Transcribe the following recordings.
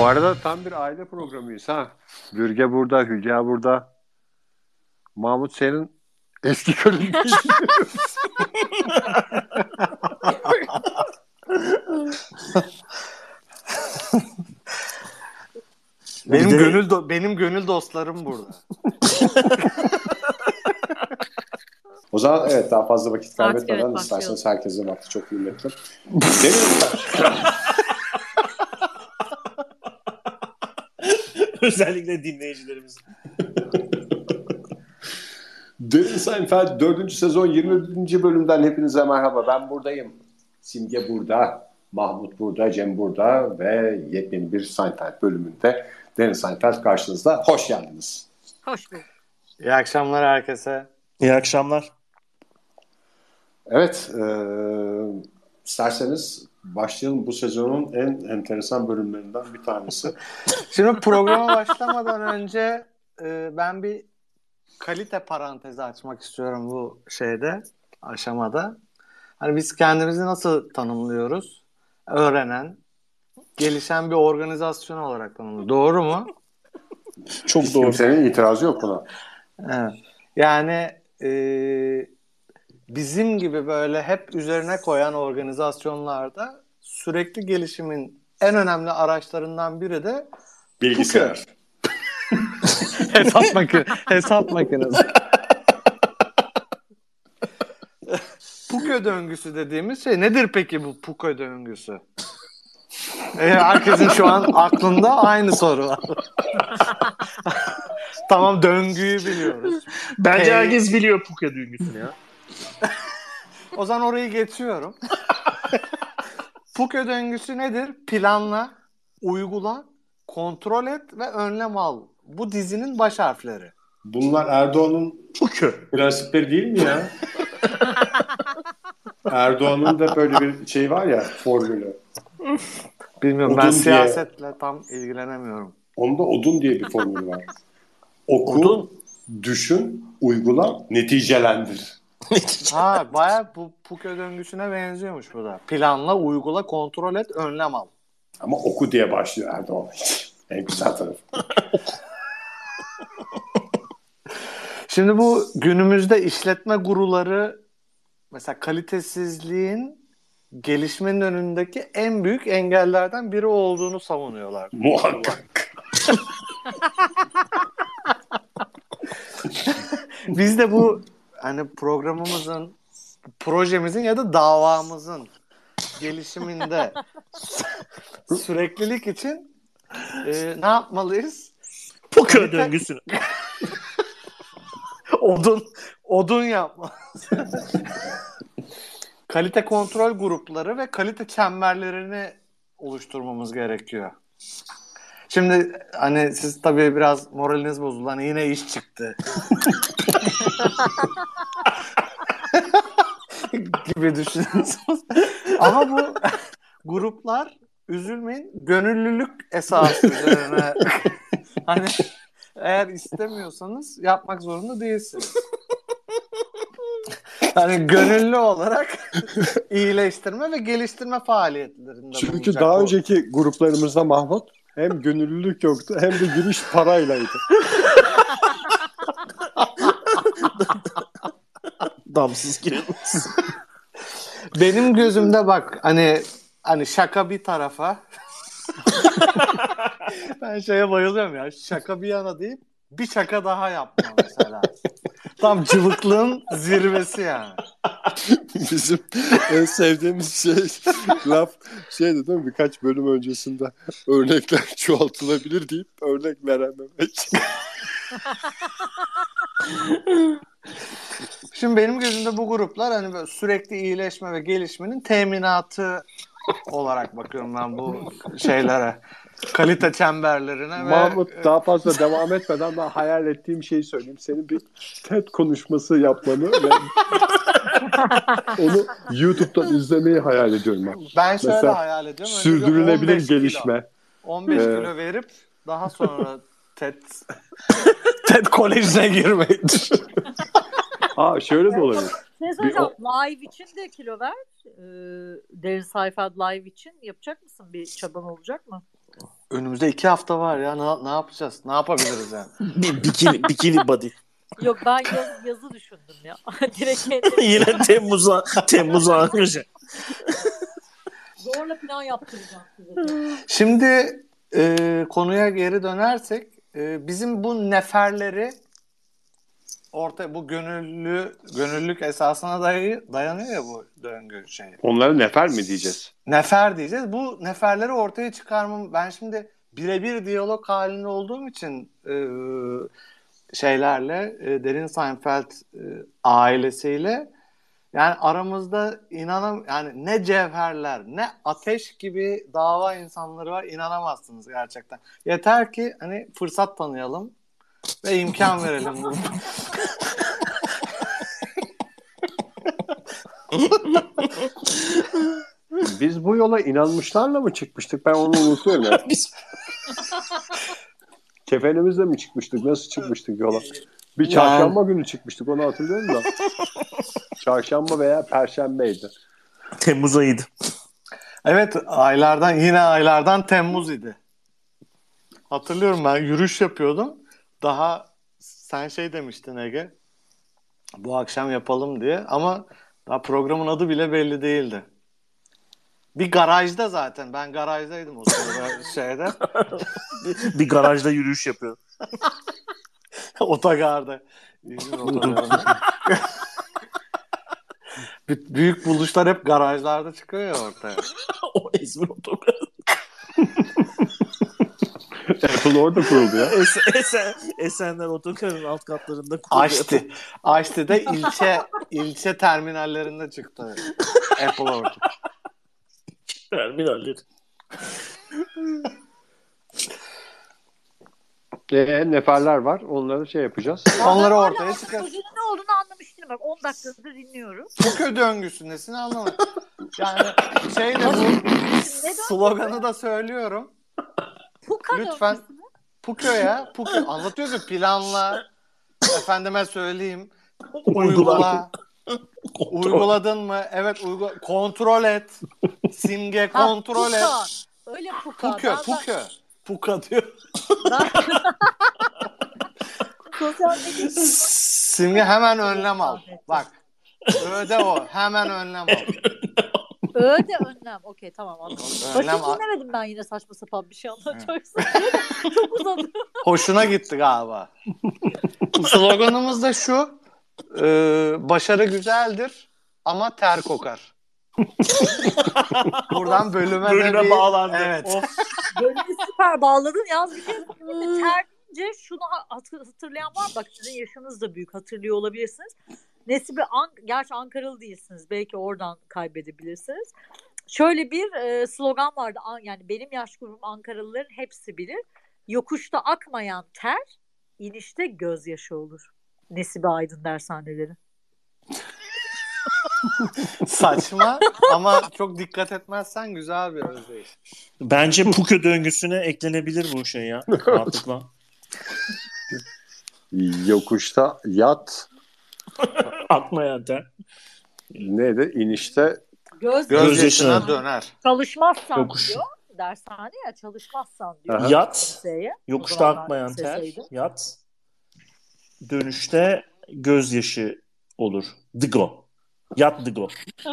Bu arada tam bir aile programıyız ha. Bürge burada, Hülya burada. Mahmut senin eski karın benim gönül do- benim gönül dostlarım burada. O zaman evet daha fazla vakit kaybetmeden evet, isterseniz herkesin vakti çok kıymetli. Demin Özellikle dinleyicilerimiz. Derin Seinfeld 4. sezon 21. bölümden hepinize merhaba. Ben buradayım. Simge burada, Mahmut burada, Cem burada ve yepyeni bir Seinfeld bölümünde Derin Seinfeld karşınızda. Hoş geldiniz. Hoş bulduk. İyi akşamlar herkese. İyi akşamlar. Evet, e, isterseniz başlayalım bu sezonun en enteresan bölümlerinden bir tanesi. Şimdi programa başlamadan önce e, ben bir kalite parantezi açmak istiyorum bu şeyde, aşamada. Hani biz kendimizi nasıl tanımlıyoruz? Öğrenen, gelişen bir organizasyon olarak tanımlıyoruz. Doğru mu? Çok Hiç doğru. kimsenin itirazı yok buna. Evet. Yani e, bizim gibi böyle hep üzerine koyan organizasyonlarda sürekli gelişimin en önemli araçlarından biri de Bilgisayar. hesap makine hesap makinesi. Puka döngüsü dediğimiz şey nedir peki bu Puka döngüsü? E, herkesin şu an aklında aynı soru var. tamam döngüyü biliyoruz. Bence Hey. herkes biliyor Puka döngüsünü ya. O zaman orayı geçiyorum. Puka döngüsü nedir? Planla, uygula, kontrol et ve önlem al. Bu dizinin baş harfleri. Bunlar Erdoğan'ın Puka. prensipleri değil mi ya? Erdoğan'ın da böyle bir şey var ya formülü. Bilmiyorum ben Odun diye- siyasetle tam ilgilenemiyorum. Onda odun diye bir formül var. Oku, Odun. düşün, uygula, neticelendir. Ha baya bu Puka döngüsüne benziyormuş bu da. Planla, uygula, kontrol et, önlem al. Ama oku diye başlıyor Erdoğan. en güzel tarafı. Şimdi bu günümüzde işletme guruları mesela kalitesizliğin gelişmenin önündeki en büyük engellerden biri olduğunu savunuyorlar. Muhakkak. Biz de bu hani programımızın, projemizin ya da davamızın gelişiminde süreklilik için e, ne yapmalıyız? Puka Kalite- döngüsünü. Odun odun yapmalıyız. kalite kontrol grupları ve kalite çemberlerini oluşturmamız gerekiyor. Şimdi hani siz tabii biraz moraliniz bozuldu. Hani yine iş çıktı. gibi düşünüyorsunuz. Ama bu gruplar üzülmeyin gönüllülük esası üzerine hani eğer istemiyorsanız yapmak zorunda değilsiniz. Hani gönüllü olarak iyileştirme ve geliştirme faaliyetlerinde Çünkü daha bu. önceki gruplarımızda Mahmut hem gönüllülük yoktu hem de giriş paraylaydı. Damsız girilmez. Benim gözümde bak hani hani şaka bir tarafa ben şeye bayılıyorum ya şaka bir yana deyip bir şaka daha yapma mesela. Tam cıvıklığın zirvesi yani. Bizim en sevdiğimiz şey laf şeydi değil mi? Birkaç bölüm öncesinde örnekler çoğaltılabilir deyip örnek verememek. Şimdi benim gözümde bu gruplar hani böyle sürekli iyileşme ve gelişmenin teminatı olarak bakıyorum ben bu şeylere. Kalite çemberlerine ve Mahmut daha fazla devam etmeden ben hayal ettiğim şeyi söyleyeyim. Senin bir TED konuşması yapmanı ve onu YouTube'dan izlemeyi hayal ediyorum ben. ben şöyle Mesela hayal ediyorum. Sürdürülebilir 15 kilo. gelişme. 15 Ee, kilo verip daha sonra TED TED kolejine girmeyi. Aa şöyle de olabilir. Ne soracağım? Live için de kilo ver. Ee, Derin Sayfa Live için yapacak mısın? Bir çaban olacak mı? Önümüzde iki hafta var ya. Ne, ne yapacağız? Ne yapabiliriz yani? Bir bikini, bikini body. Yok ben yaz, yazı düşündüm ya. Direkt kendim Yine Temmuz'a Temmuz'a anlayacak. zorla plan yaptıracağım size. Şimdi e, konuya geri dönersek e, bizim bu neferleri orta bu gönüllü gönüllülük esasına dayı, dayanıyor ya bu döngü şey. Onlara nefer mi diyeceğiz? Nefer diyeceğiz. Bu neferleri ortaya çıkarmam ben şimdi birebir diyalog halinde olduğum için e, şeylerle e, Derin Seinfeld e, ailesiyle yani aramızda inanam yani ne cevherler ne ateş gibi dava insanları var inanamazsınız gerçekten. Yeter ki hani fırsat tanıyalım ve imkan verelim. bu. Biz bu yola inanmışlarla mı çıkmıştık? Ben onu unutuyorum ya. Biz Kefenimizle mi çıkmıştık? Nasıl çıkmıştık yola? Bir çarşamba günü çıkmıştık onu hatırlıyorum da. çarşamba veya perşembeydi. Temmuz ayıydı. Evet aylardan yine aylardan Temmuz idi. Hatırlıyorum ben yürüyüş yapıyordum. Daha sen şey demiştin Ege. Bu akşam yapalım diye ama daha programın adı bile belli değildi. Bir garajda zaten. Ben garajdaydım o sırada şeyde. Bir, bir garajda yürüyüş yapıyor. Otogarda. Büyük buluşlar hep garajlarda çıkıyor ya ortaya. o İzmir otogarı. Apple orada kuruldu ya. Esen, Esen, Esenler otogarın alt katlarında kuruluyor. Açtı. Açtı'da ilçe ilçe terminallerinde çıktı Apple orada. Terminalleri. Ee, neferler var. Onları şey yapacağız. Onları ortaya çıkar. Sözünün ne olduğunu anlamış değilim. Bak 10 dakikadır dinliyorum. Pukö döngüsü anlamadım. Yani şey de bu Ne sloganı da söylüyorum. Puka Lütfen. Pukö ya. Pukö. Anlatıyoruz ya planla. Efendime söyleyeyim. Uygula. Uygula. Uyguladın mı? Evet uygula. Kontrol et. Simge Ha, kontrol et. puka. Öyle puka. Pukö. Ben- Pukö. Puka diyor. ben- Sosyal medya Simge hemen önlem al. Bak. Öde o. Hemen önlem al. Öde önlem. Okey tamam anladım. Önlem Başta al. dinlemedim ben yine saçma sapan bir şey anlatacaksın. Çok uzadı. Hoşuna gitti galiba. Sloganımız da şu. e, başarı güzeldir ama ter kokar. Buradan bölüme, de Bölüme bir... bağlandı. Evet. Of. Böyle süper bağladın. Yalnız bir şey söyleyeyim mi? Ter deyince şunu hat- hatırlayan var mı? Bak sizin yaşınız da büyük hatırlıyor olabilirsiniz. Nesibe An gerçi Ankaralı değilsiniz. Belki oradan kaybedebilirsiniz. Şöyle bir e, slogan vardı. An- Yani benim yaş grubum Ankaralıların hepsi bilir. Yokuşta akmayan ter, inişte gözyaşı olur. Nesibe Aydın dershaneleri. Saçma ama çok dikkat etmezsen güzel bir özdeyiş. Bence Puka döngüsüne eklenebilir bu şey ya. Rahatlıkla. Yokuşta yat Akmayan ter. neydi? İnişte Göz, Göz yaşına döner. çalışmazsan Yokuş. diyor. Dershane ya çalışmazsan diyor. Aha. Yat. Liseye. Yokuşta akmayan ter. Yat. Dönüşte gözyaşı olur. Digo. Yat digo.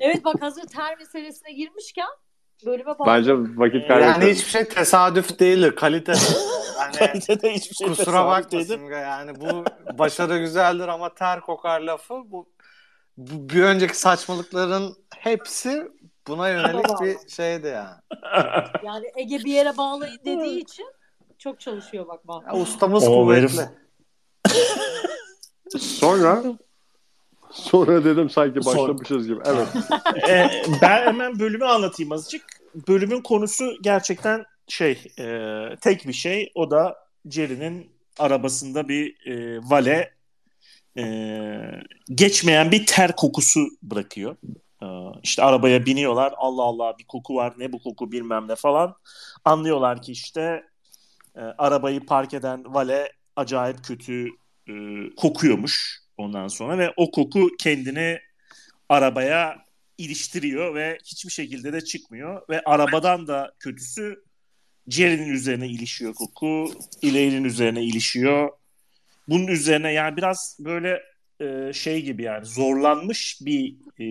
Evet bak hazır ter meselesine girmişken bölüme bağlı. bence vakit Yani kaybetmedim. hiçbir şey tesadüf değildir. Kalite. Yani Kalitede hiçbir şey kusura tesadüf bakma. Simge yani bu başarı güzeldir ama ter kokar lafı bu, bu bir önceki saçmalıkların hepsi buna yönelik bir şeydi yani. Yani Ege bir yere bağlayın dediği için çok çalışıyor bak bak. Ya ustamız O kuvvetli. Sonra sonra dedim sanki başlamışız gibi. Evet. Ee, ben hemen bölümü anlatayım azıcık. Bölümün konusu gerçekten şey e, tek bir şey. O da Jerry'nin arabasında bir e, vale e, geçmeyen bir ter kokusu bırakıyor. E, işte arabaya biniyorlar. Allah Allah bir koku var. Ne bu koku bilmem ne falan. Anlıyorlar ki işte e, arabayı park eden vale acayip kötü e, kokuyormuş ondan sonra ve o koku kendini arabaya iliştiriyor ve hiçbir şekilde de çıkmıyor ve arabadan da kötüsü Jerry'nin üzerine ilişiyor koku, Elaine'in üzerine ilişiyor. Bunun üzerine yani biraz böyle e, şey gibi yani zorlanmış bir e,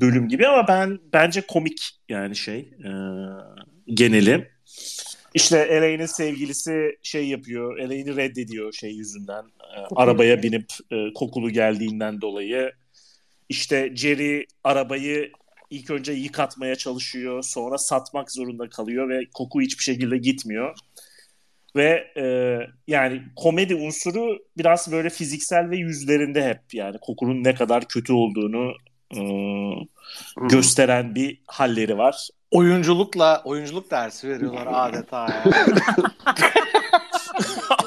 bölüm gibi ama ben bence komik yani şey e, geneli. İşte Elaine'in sevgilisi şey yapıyor, Elaine'i reddediyor şey yüzünden. E, arabaya binip e, kokulu geldiğinden dolayı. İşte Jerry arabayı ilk önce yıkatmaya çalışıyor, sonra satmak zorunda kalıyor ve koku hiçbir şekilde gitmiyor. Ve e, yani komedi unsuru biraz böyle fiziksel ve yüzlerinde hep yani kokunun ne kadar kötü olduğunu e, gösteren bir halleri var. Oyunculukla oyunculuk dersi veriyorlar adeta yani.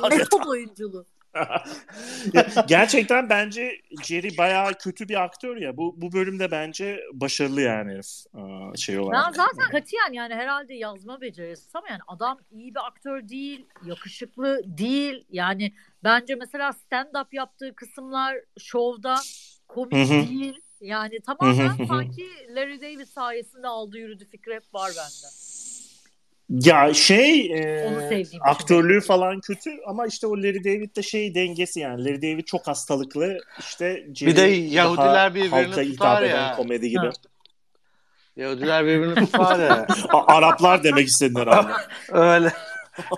Metod oyunculuğu. Ya, gerçekten bence Jerry bayağı kötü bir aktör ya. Bu bu bölümde bence başarılı yani şey olarak. Ben zaten katiyen yani herhalde yazma becerisi ama yani adam iyi bir aktör değil, yakışıklı değil. Yani bence mesela stand-up yaptığı kısımlar şovda komik Hı hı. değil. Yani tamamen sanki Larry David sayesinde aldı yürüdü fikri hep var bende. Ya şey e, sevdiğim için. aktörlüğü falan kötü ama işte o Larry David'de şey dengesi yani. Larry David çok hastalıklı. İşte Jerry Bir de Yahudiler birbirini tutar hitap eden ya. komedi gibi. Ha. Yahudiler birbirini tutar ya. A- Araplar demek istedin herhalde. Öyle.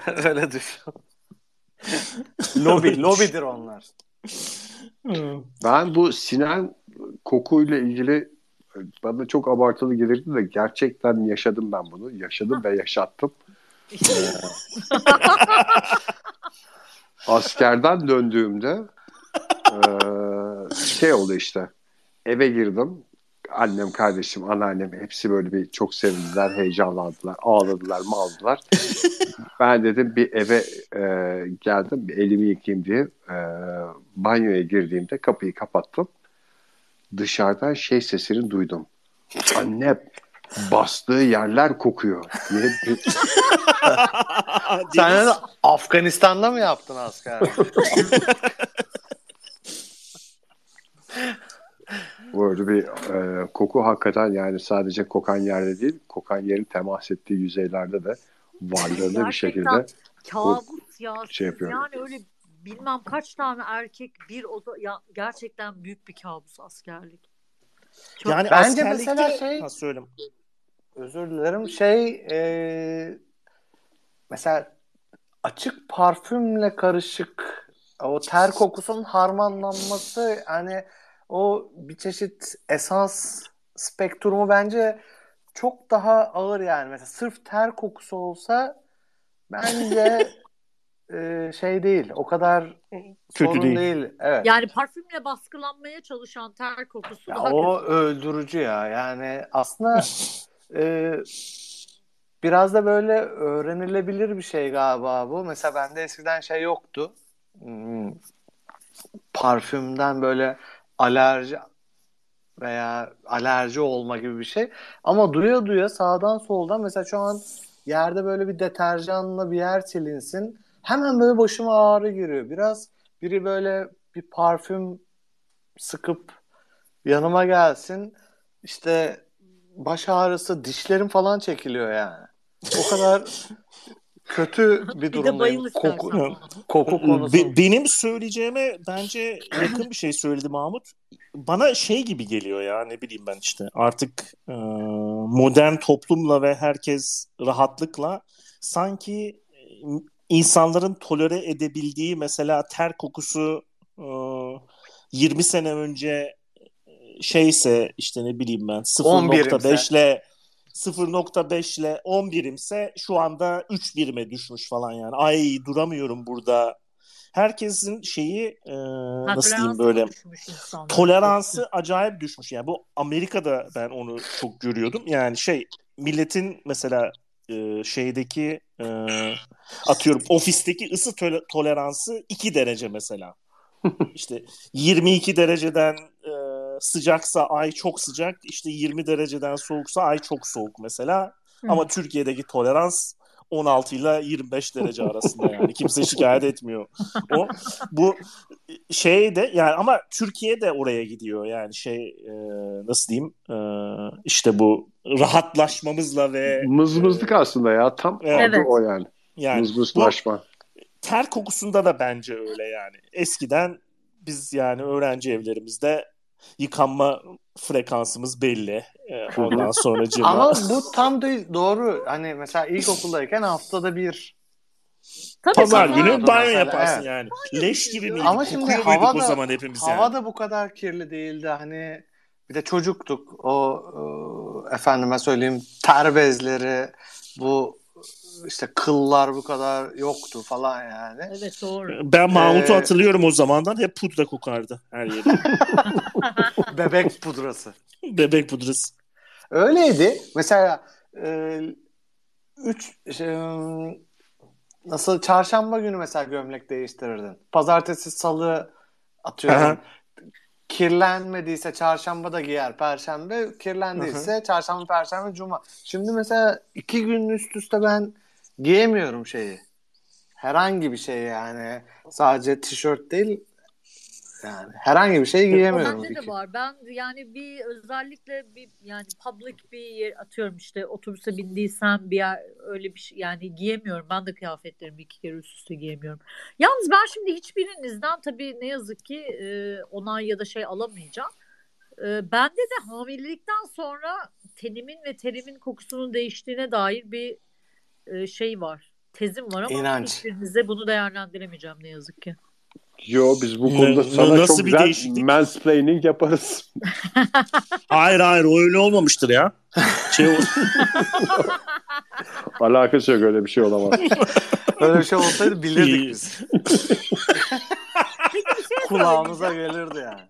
Öyle düşün. Lobi, lobidir onlar. Ben bu Sinan kokuyla ilgili bana çok abartılı gelirdi de gerçekten yaşadım ben bunu. Yaşadım ve yaşattım. Askerden döndüğümde eee, şey oldu işte. Eve girdim. Annem, kardeşim, anneannem hepsi böyle bir çok sevindiler, heyecanlandılar, ağladılar, mağladılar. ben dedim bir eve e, geldim, bir elimi yıkayayım diye e, banyoya girdiğimde kapıyı kapattım. Dışarıdan şey sesini duydum. Anne bastığı yerler kokuyor Sen de Afganistan'da mı yaptın asker? Böyle bir e, koku hakikaten yani sadece kokan yerde değil, kokan yerin temas ettiği yüzeylerde de varlığını bir şekilde Kabus ya. şey yapıyorum. Yani öyle bilmem kaç tane erkek bir oda ya gerçekten büyük bir kabus askerlik. Çok- Yani Bence mesela şey- Ha, söyle. Özür dilerim. Şey e, mesela açık parfümle karışık o ter kokusunun harmanlanması hani o bir çeşit esans spektrumu bence çok daha ağır yani. Mesela sırf ter kokusu olsa bence e, şey değil. O kadar Kötü sorun değil. değil. Evet. Yani parfümle baskılanmaya çalışan ter kokusu Ya daha o kötü. öldürücü ya. Yani aslında e, biraz da böyle öğrenilebilir bir şey galiba bu. Mesela bende eskiden şey yoktu. Hmm, parfümden böyle alerji veya alerji olma gibi bir şey. Ama duya duya sağdan soldan mesela şu an yerde böyle bir deterjanla bir yer silinsin. Hemen böyle başıma ağrı giriyor. Biraz biri böyle bir parfüm sıkıp yanıma gelsin. İşte baş ağrısı, dişlerim falan çekiliyor yani. O kadar kötü bir Bir de durumdayım. istersen. Koku, bana. koku konusu. Be- benim söyleyeceğime bence yakın bir şey söyledi Mahmut. Bana şey gibi geliyor ya ne bileyim ben işte artık e, modern toplumla ve herkes rahatlıkla sanki insanların tolere edebildiği mesela ter kokusu e, 20 sene önce e, şeyse işte ne bileyim ben 0.5 ile 0.5 ile 10 birimse şu anda 3 birime düşmüş falan yani. Ay duramıyorum burada. Herkesin şeyi e, nasıl diyeyim böyle toleransı acayip düşmüş. Yani bu Amerika'da ben onu çok görüyordum. Yani şey milletin mesela e, şeydeki e, atıyorum ofisteki ısı tole- toleransı 2 derece mesela. İşte 22 dereceden e, sıcaksa ay çok sıcak, işte 20 dereceden soğuksa ay çok soğuk mesela. Hı. Ama Türkiye'deki tolerans 16 ile 25 derece arasında yani. Kimse şikayet etmiyor. O bu şey de yani ama Türkiye de oraya gidiyor yani şey e, nasıl diyeyim e, işte bu rahatlaşmamızla ve Mızmızlık aslında ya. Tam Evet. o yani. yani Mızmızlaşma. ter kokusunda da bence öyle yani. Eskiden biz yani öğrenci evlerimizde yıkanma frekansımız belli. Ee, ondan sonra cima. Ama bu tam değil doğru. Hani mesela ilkokuldayken haftada bir. Tabii Pazar ama- günü banyo Mesela, yaparsın evet. yani. Leş gibi miydik? Ama şimdi Kokuyor hava muyduk o da- zaman hepimiz Hava yani? da bu kadar kirli değildi. Hani bir de çocuktuk. O e, efendime söyleyeyim ter bezleri bu işte kıllar bu kadar yoktu falan yani. Evet doğru. Ben Mahmut'u Ee, hatırlıyorum o zamandan. Hep pudra kokardı her yeri. Bebek pudrası. Bebek pudrası. Öyleydi. Mesela e, üç şey, nasıl çarşamba günü mesela gömlek değiştirirdin. Pazartesi, salı atıyorum. Aha. Kirlenmediyse çarşamba da giyer. Perşembe kirlendiyse çarşamba, perşembe, cuma. Şimdi mesela iki gün üst üste ben giyemiyorum şeyi. Herhangi bir şey yani. Sadece tişört değil yani herhangi bir şey giyemiyorum. bende de var. Ben yani bir özellikle bir yani public bir yer atıyorum işte otobüse bindiysem bir yer öyle bir şey yani giyemiyorum. Ben de kıyafetlerimi iki kere üst üste giyemiyorum. Yalnız ben şimdi hiçbirinizden tabii ne yazık ki e, onay ya da şey alamayacağım. E, bende de hamilelikten sonra tenimin ve terimin kokusunun değiştiğine dair bir e, şey var. Tezim var ama İnanç. hiçbirinize bunu değerlendiremeyeceğim ne yazık ki. Yo biz bu konuda ne- sana nasıl çok bir güzel değişiklik? mansplaining yaparız. Hayır hayır o öyle olmamıştır ya. Şey, Alakası yok öyle bir şey olamaz. Öyle bir şey olsaydı bilirdik biz. Şey Kulağımıza gelirdi yani.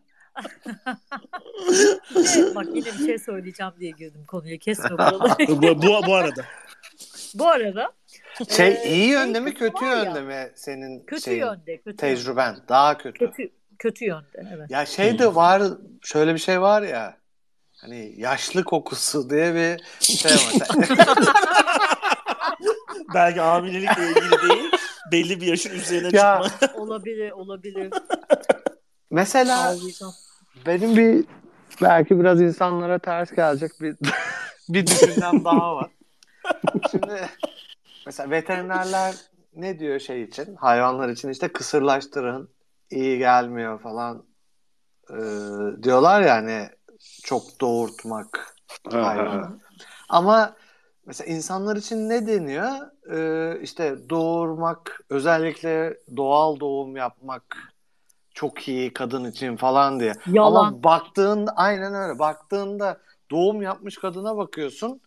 Bak yine bir şey söyleyeceğim diye girdim konuya. Kesme buraları. bu, bu, bu arada. Bu arada Şey Ee, iyi yönde mi kötü yönde mi senin kötü şeyin, yönde. Kötü tecrüben? Daha kötü. Yönde. Kötü, kötü yönde evet. Ya şey de var şöyle bir şey var ya hani yaşlı kokusu diye bir şey var. Belki hamilelikle ilgili değil. Belli bir yaşın üzerine Ya. çıkma. Olabilir olabilir. Mesela benim bir belki biraz insanlara ters gelecek bir bir düşüncem daha var. Şimdi mesela veterinerler ne diyor şey için? Hayvanlar için işte kısırlaştırın, iyi gelmiyor falan ee, diyorlar ya hani çok doğurtmak hayvanı. Ama mesela insanlar için ne deniyor? Ee, işte doğurmak, özellikle doğal doğum yapmak çok iyi kadın için falan diye. Yalan. Ama baktığında aynen öyle. Baktığında doğum yapmış kadına bakıyorsun.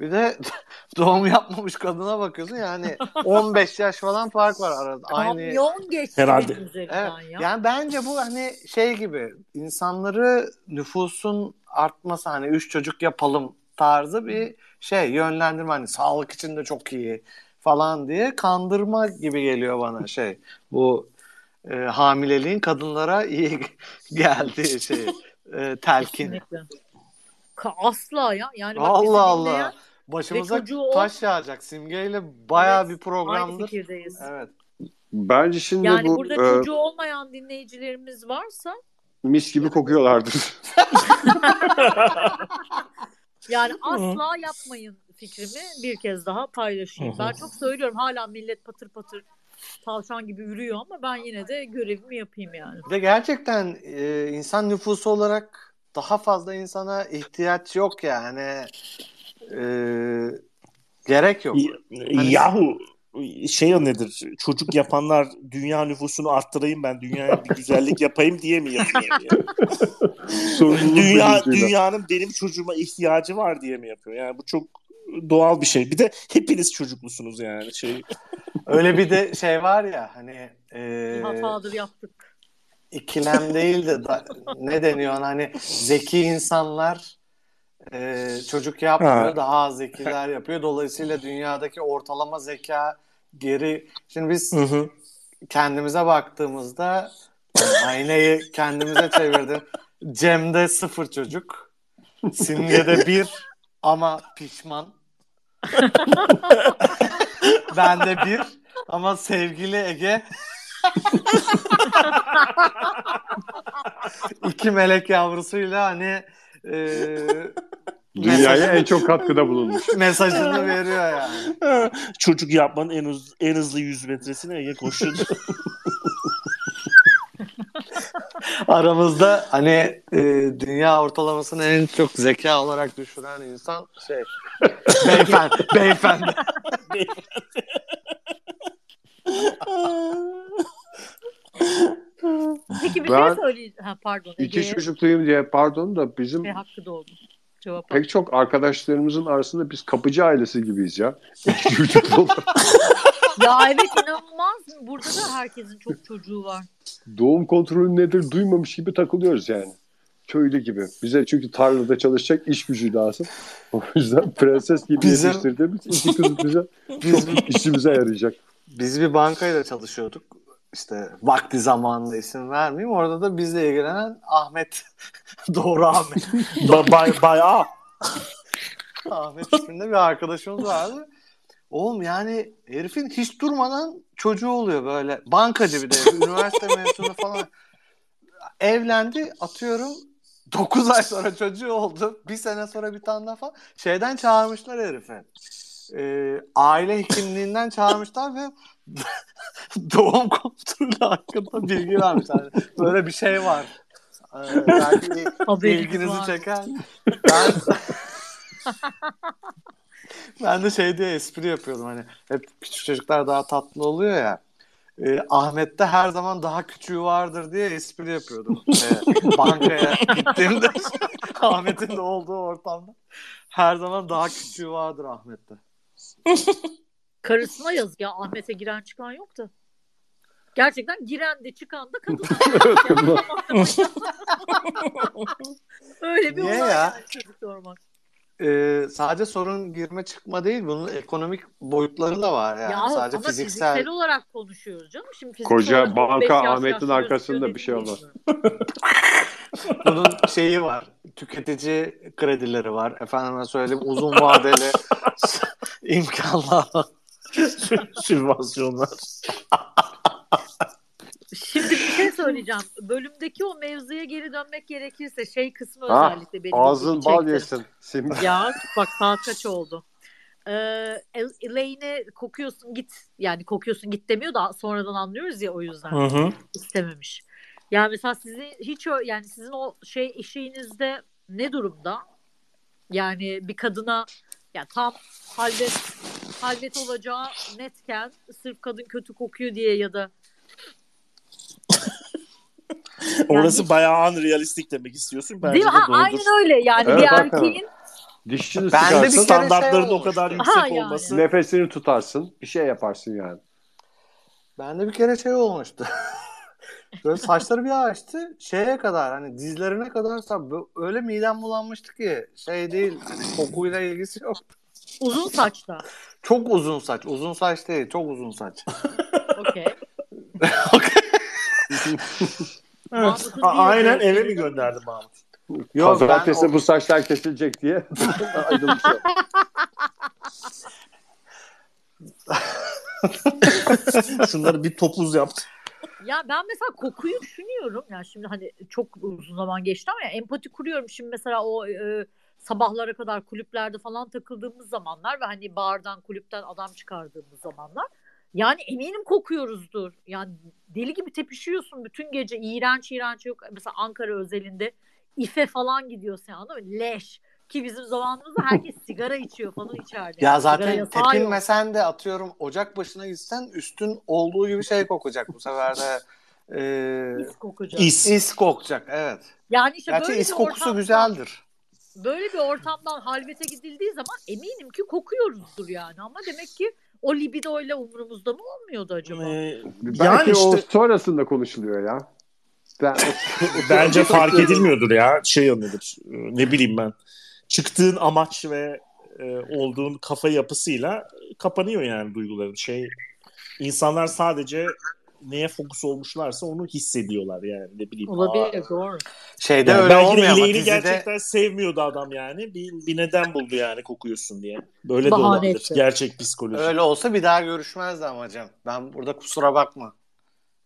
Bir de doğum yapmamış kadına bakıyorsun. Yani 15 yaş falan fark var arada. Aynı Kamyon geçti Herhalde. Evet. ya. Yani bence bu hani şey gibi insanları nüfusun artması hani üç çocuk yapalım tarzı bir şey yönlendirme hani sağlık için de çok iyi falan diye kandırma gibi geliyor bana şey bu e, hamileliğin kadınlara iyi geldiği şey e, telkin. Kesinlikle. Asla ya. Yani bak Allah dinleyen Allah. Başımıza taş yağacak simgeyle bayağı Evet, bir Aynı programdır. fikirdeyiz. Evet. Bence şimdi Yani bu burada e, çocuğu olmayan dinleyicilerimiz varsa mis gibi kokuyorlardır. yani asla yapmayın fikrimi bir kez daha paylaşayım. Ben çok söylüyorum hala millet patır patır tavşan gibi yürüyor ama ben yine de görevimi yapayım yani. Bir de gerçekten e, insan nüfusu olarak daha fazla insana ihtiyaç yok yani. E, gerek yok. Hani- Yahu şey o nedir? Çocuk yapanlar dünya nüfusunu arttırayım ben dünyaya bir güzellik yapayım diye mi yapıyor? yani? Dünya dünyanın benim çocuğuma ihtiyacı var diye mi yapıyor? Yani bu çok doğal bir şey. Bir de hepiniz çocuklusunuz yani şey. Öyle bir de şey var ya hani e, Bir hatadır yaptık. ikilem değil de da- ne deniyor hani zeki insanlar e, çocuk yapmıyor Ha. daha az zekiler yapıyor. Dolayısıyla dünyadaki ortalama zeka geri. Şimdi biz Hı hı. kendimize baktığımızda aynayı kendimize çevirdim. Cem'de sıfır çocuk. Simge'de bir ama pişman. Ben de bir ama sevgili Ege iki melek yavrusuyla hani e, Dünyaya en çok katkıda bulunmuş. mesajını veriyor yani. Çocuk yapmanın en, uz- en hızlı 100 metresine Ege koşuyordu. Aramızda hani e, dünya ortalamasını en çok zeka olarak düşüren insan şey beyefendi. beyefendi. Peki bir Ben- şey söyleyeyim. Ha, pardon. İki Ege'ye çocukluyum diye pardon da bizim şey hakkı doğdu. Cevap pek çok arkadaşlarımızın arasında biz kapıcı ailesi gibiyiz ya. Ya evet inanılmaz. Burada da herkesin çok çocuğu var. Doğum kontrolü nedir duymamış gibi takılıyoruz yani. Köylü gibi. Bize çünkü tarlada çalışacak iş gücü lazım. O yüzden prenses gibi Bizim- yetiştirdiğimiz iki kız bize çok işimize yarayacak. Biz bir bankayla çalışıyorduk. İşte vakti zamanında isim vermeyeyim. Orada da bizle ilgilenen Ahmet. Doğru Ahmet. ba- bay- bayağı. Ahmet isminde bir arkadaşımız vardı. Oğlum yani herifin hiç durmadan çocuğu oluyor böyle. Bankacı bir de. Üniversite mezunu falan. Evlendi atıyorum 9 ay sonra çocuğu oldu. Bir sene sonra bir tane daha falan. Şeyden çağırmışlar herifi. Ee, aile hekimliğinden çağırmışlar ve doğum kontrolü hakkında bilgi vermişler. Böyle bir şey var. Ee, belki ilginizi var. çeken. Ben, ben de şey diye espri yapıyordum hani hep küçük çocuklar daha tatlı oluyor ya. Ee, Ahmet'te her zaman daha küçüğü vardır diye espri yapıyordum. Ee, bankaya gittiğimde Ahmet'in de olduğu ortamda her zaman daha küçüğü vardır Ahmet'te. Karısına yazık ya Ahmet'e giren çıkan yok da. Gerçekten giren de çıkan da kadın. Öyle bir Niye olay ya? yani çocuk sormak. Ee, sadece sorun girme çıkma değil bunun ekonomik boyutları da var yani. ya sadece ama fiziksel. fiziksel olarak konuşuyoruz canım. Şimdi fiziksel Koca olarak 15 banka Ahmet'in arkasında bir şey gibi. Bunun şeyi var. Tüketici kredileri var. Efendime söyleyeyim uzun vadeli imkanlar var. Sübvansiyonlar. Şimdi bir şey söyleyeceğim. Bölümdeki o mevzuya geri dönmek gerekirse şey kısmı Ha, özellikle benim Ağzın bal yesin. Simge. Ya bak saat kaç oldu? Ee, El- Elaine'e kokuyorsun git. Yani kokuyorsun git demiyor da sonradan anlıyoruz ya o yüzden. Hı hı. istememiş. Yani mesela sizin hiç o yani sizin o şey eşiğinizde ne durumda? Yani bir kadına ya tam halvet halvet olacağı netken sırf kadın kötü kokuyor diye ya da Orası bayağı unrealistik demek istiyorsun. Bence değil mi? de Ha, aynen öyle yani Evet, bir erkeğin Dişini Ben de bir Standartların şey o kadar yüksek Ha, yani. olması. Nefesini tutarsın. Bir şey yaparsın yani. Bende bir kere şey olmuştu. Böyle saçları bir açtı. Şeye kadar hani dizlerine kadar öyle midem bulanmıştı ki şey değil kokuyla ilgisi yok. uzun saçta. Çok uzun saç. Uzun saç değil. Çok uzun saç. Okey. Evet. A- aynen eve mi gönderdi Mahmut? Yok ben Pazartesi o- bu saçlar kesilecek diye. Şunları bir topuz yaptı. Ya ben mesela kokuyu düşünüyorum. Ya şimdi hani çok uzun zaman geçti ama ya empati kuruyorum. Şimdi mesela o e, sabahlara kadar kulüplerde falan takıldığımız zamanlar ve hani bardan kulüpten adam çıkardığımız zamanlar. Yani eminim kokuyoruzdur. Yani deli gibi tepişiyorsun bütün gece. iğrenç iğrenç yok. Mesela Ankara özelinde ife falan gidiyorsun anladın mı? Leş. Ki bizim zamanımızda herkes sigara içiyor falan içeride. Ya zaten yok. tepinmesen de atıyorum ocak başına gitsen üstün olduğu gibi şey kokacak bu sefer de. Ee, İs kokacak. İs. is kokacak evet. Yani işte Gerçi böyle is kokusu ortamda- güzeldir. Böyle bir ortamdan halvete gidildiği zaman eminim ki kokuyoruzdur yani. Ama demek ki o libidoyla umurumuzda mı olmuyordu acaba? Ee, Belki yani o işte sonrasında konuşuluyor ya. Ben, bence fark edilmiyordur ya. Şey anıdır. Ee, Ne bileyim ben. Çıktığın amaç ve e, olduğun kafa yapısıyla kapanıyor yani duyguların. Şey insanlar sadece neye fokus olmuşlarsa onu hissediyorlar yani ne bileyim. Olabilir doğru. Şeyde Yani öyle belki de olmuyor ama dizide gerçekten sevmiyordu adam yani. Bir, bir neden buldu yani kokuyorsun diye. Böyle de Bahane olabilir. etti. Gerçek psikoloji. öyle olsa bir daha görüşmezdi amacım. Ben burada kusura bakma.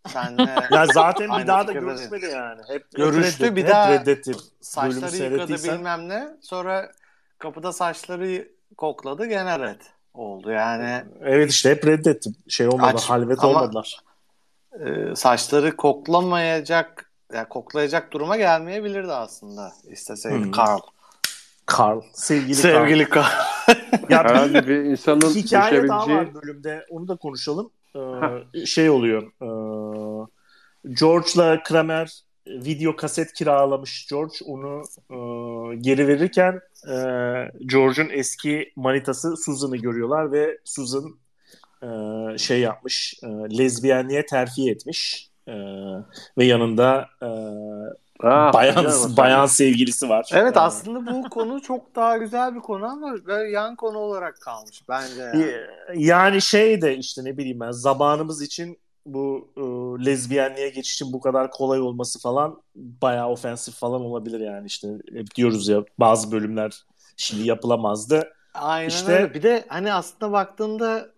Senle Ya zaten bir daha da görüşmedi yani. Hep, Görüştü, hep bir reddetti, daha reddetti. Saçları yıkadı bilmem ne. Sonra kapıda saçları kokladı gene red oldu. Yani Evet işte hep reddetti. Şey olmadı, Aç- halvet ama- olmadılar. E, saçları koklamayacak yani koklayacak duruma gelmeyebilirdi aslında isteseydi Hmm. Carl. Carl, sevgili, Sevgili Carl. Carl. Ya Herhalde bir insanın hikaye daha düşebileceği var bölümde. Onu da konuşalım. Ee, şey oluyor. Ee, George'la Kramer video kaset kiralamış George. Onu e, geri verirken e, George'un eski manitası Susan'ı görüyorlar ve Susan e, şey yapmış. E, lezbiyenliğe terfi etmiş. E, ve yanında e, Ha, bayan biliyorum. bayan sevgilisi var. Evet E, aslında bu konu çok daha güzel bir konu ama böyle yan konu olarak kalmış bence. Yani. Yani şey de işte ne bileyim ben zamanımız için bu e, lezbiyenliğe geçişin bu kadar kolay olması falan bayağı ofensif falan olabilir yani işte hep diyoruz ya bazı bölümler şimdi yapılamazdı. Aynen İşte- öyle. Bir de hani aslında baktığında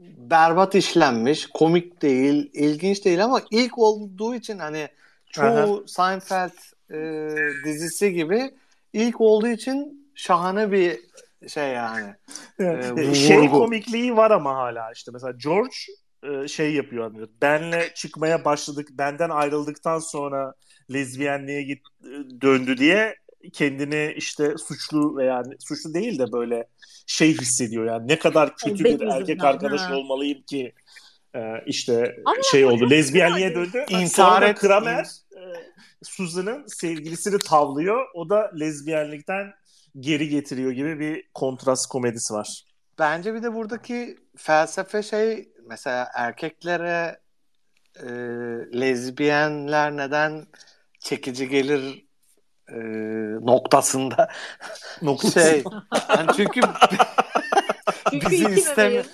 berbat işlenmiş, komik değil, ilginç değil ama ilk olduğu için hani çoğu Seinfeld e, dizisi gibi ilk olduğu için şahane bir şey yani. Ee, şey vurgu. komikliği var ama hala işte mesela George e, şey yapıyor hani benle çıkmaya başladık benden ayrıldıktan sonra lezbiyenliğe git, döndü diye kendini işte suçlu veya suçlu değil de böyle şey hissediyor yani ne kadar kötü Benim bir erkek arkadaş ha. olmalıyım ki e, işte Ama şey oldu lezbiyenliğe döndü. İntihar et- Kramer e, Susan'ın sevgilisini tavlıyor. O da lezbiyenlikten geri getiriyor gibi bir kontrast komedisi var. Bence bir de buradaki felsefe şey mesela erkeklere e, lezbiyenler neden çekici gelir e, noktasında şey yani çünkü Çünkü Bizi iki istemi-.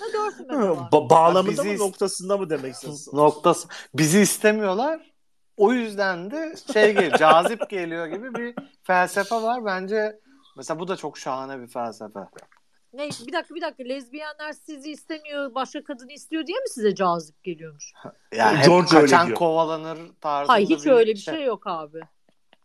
Ba- bağlamında Bizi mı is- noktasında mı demek istiyorsun? noktası bizi istemiyorlar. O yüzden de şey geliyor, cazip geliyor gibi bir felsefe var. Bence mesela bu da çok şahane bir felsefe. Ne, bir dakika bir dakika lezbiyenler sizi istemiyor başka kadını istiyor diye mi size cazip geliyormuş? Yani hep George öyle kaçan diyor. kovalanır tarzında Hayır hiç öyle bir şey yok abi.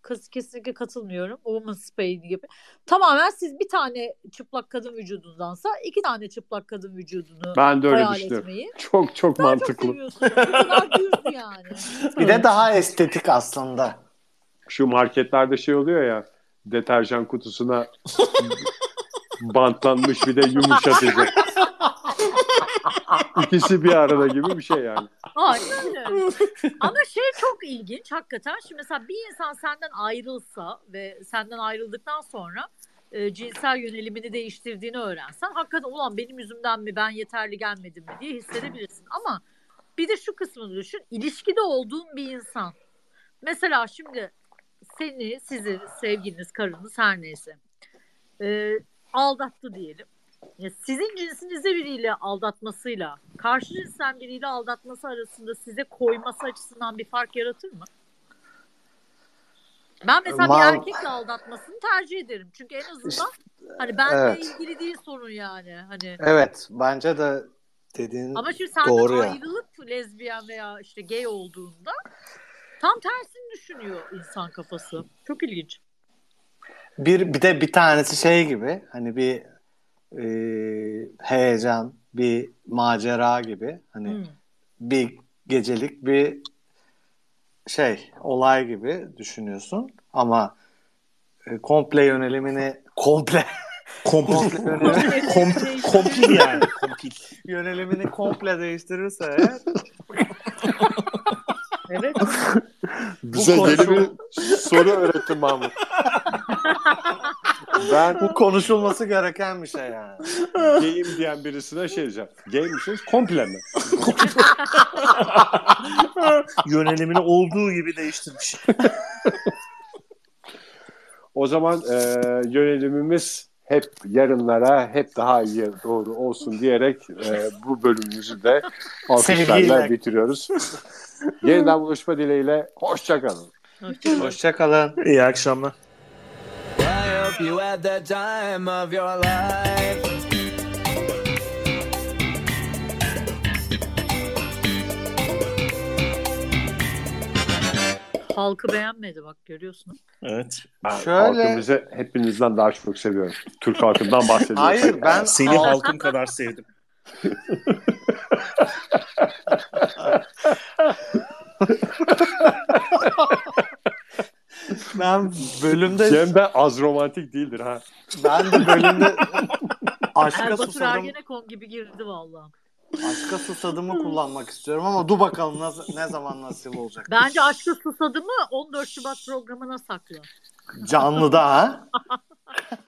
Kız kesinlikle katılmıyorum. Woman's Pain gibi. Tamamen siz bir tane çıplak kadın vücudundansa iki tane çıplak kadın vücudunu Ben de öyle hayal düşünüyorum. etmeyi. Çok çok Daha çok mantıklı. kadar düz yani. Bir de daha estetik aslında. Şu marketlerde şey oluyor ya deterjan kutusuna bantlanmış bir de yumuşatıcı. İkisi bir arada gibi bir şey yani. Aynen öyle. Ama şey çok ilginç hakikaten. Şimdi mesela bir insan senden ayrılsa ve senden ayrıldıktan sonra e, cinsel yönelimini değiştirdiğini öğrensen hakikaten ulan benim yüzümden mi ben yeterli gelmedim mi diye hissedebilirsin. Ama bir de şu kısmını düşün. İlişkide olduğun bir insan. Mesela şimdi seni, sizi, sevgiliniz, karınız her neyse e, aldattı diyelim. Ya sizin cinsinizde biriyle aldatmasıyla karşı cinsten biriyle aldatması arasında size koyması açısından bir fark yaratır mı? Ben mesela Mal- bir erkekle aldatmasını tercih ederim. Çünkü en azından hani benle Evet. ilgili değil sorun yani. Hani Evet bence de dediğin ama şimdi senden doğru ayrılıp lezbiyen veya işte gay olduğunda tam tersini düşünüyor insan kafası. Çok ilginç. Bir, bir de bir tanesi şey gibi hani bir e, heyecan, bir macera gibi hani Hmm. bir gecelik bir şey olay gibi düşünüyorsun ama e, komple yönelimini komple komple yönelim- Kom- kompil yani. Kompil. yönelimini komple değiştirirse eğer Evet. Bize Bu yeni bir soru öğretti Mahmut. Ben bu konuşulması gereken bir şey yani. gayim diyen birisine şey diyeceğim. Gay misiniz? Komple mi? Yönelimini olduğu gibi değiştirmiş. O zaman e, yönelimimiz hep yarınlara hep daha iyi doğru olsun diyerek e, bu bölümümüzü de alkışlarla bitiriyoruz. Yeniden buluşma dileğiyle hoşçakalın. Hoşçakalın. Hoşçakalın. İyi akşamlar. Hope you had the time of your life. Halkı beğenmedi bak görüyorsun. Evet. Ben Şöyle- halkımızı hepinizden daha çok seviyorum. Türk halkından bahsediyorum. Hayır ben Seni Halk- halkım kadar sevdim. ben bölümde Cem de az romantik değildir ha. ben de bölümde aşka Erbatur susadım. Ergenekon gibi girdi vallahi. Aşka susadımı kullanmak istiyorum ama dur bakalım nasıl, ne zaman nasıl olacak. Bence Aşkı Susadım'ı 14 Şubat programına sakla. Canlıda ha?